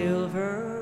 silver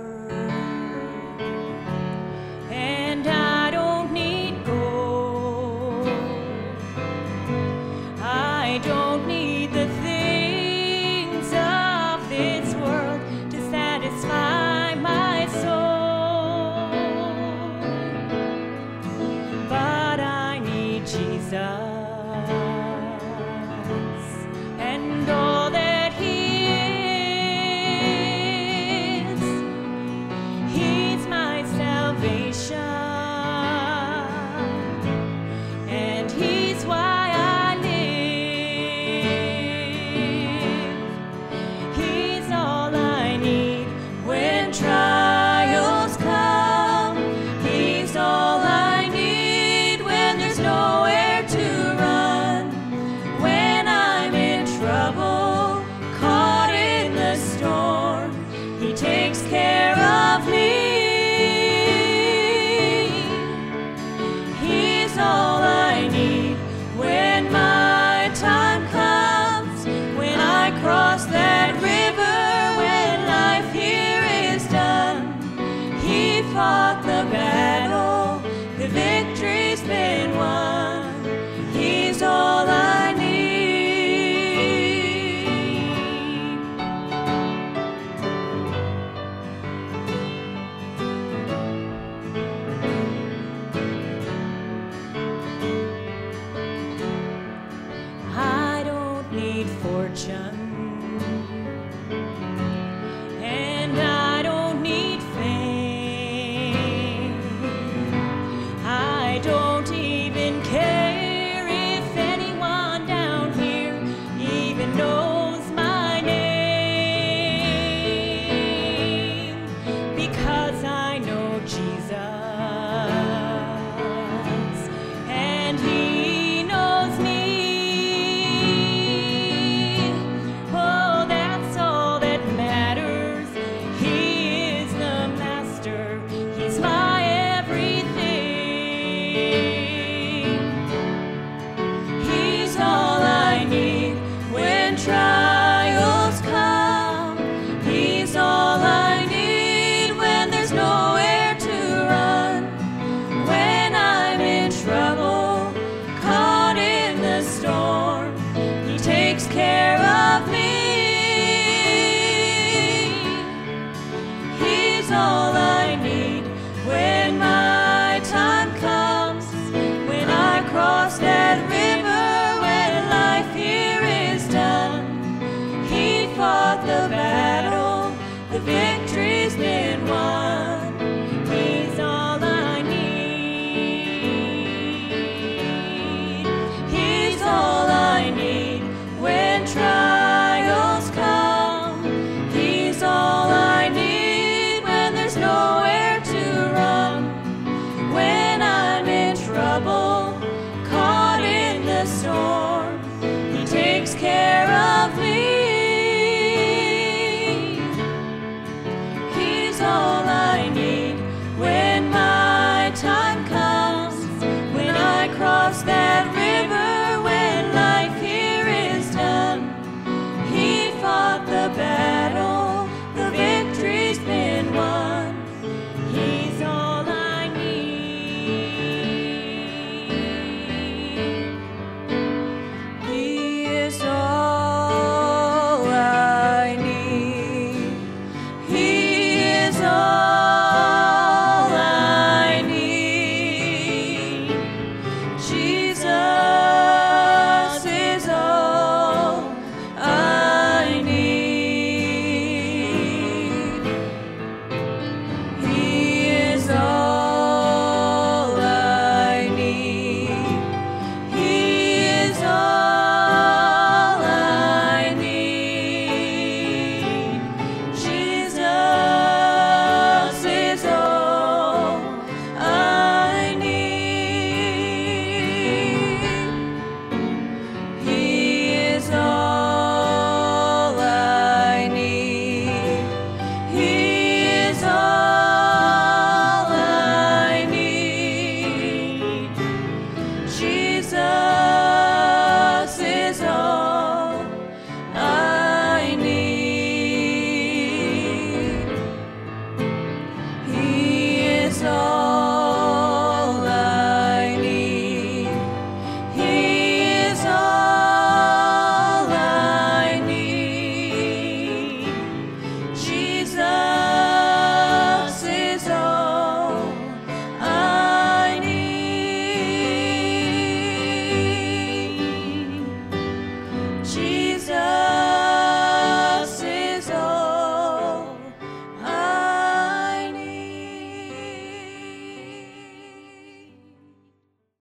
takes care of me. He's all I need when my time comes, when I cross that.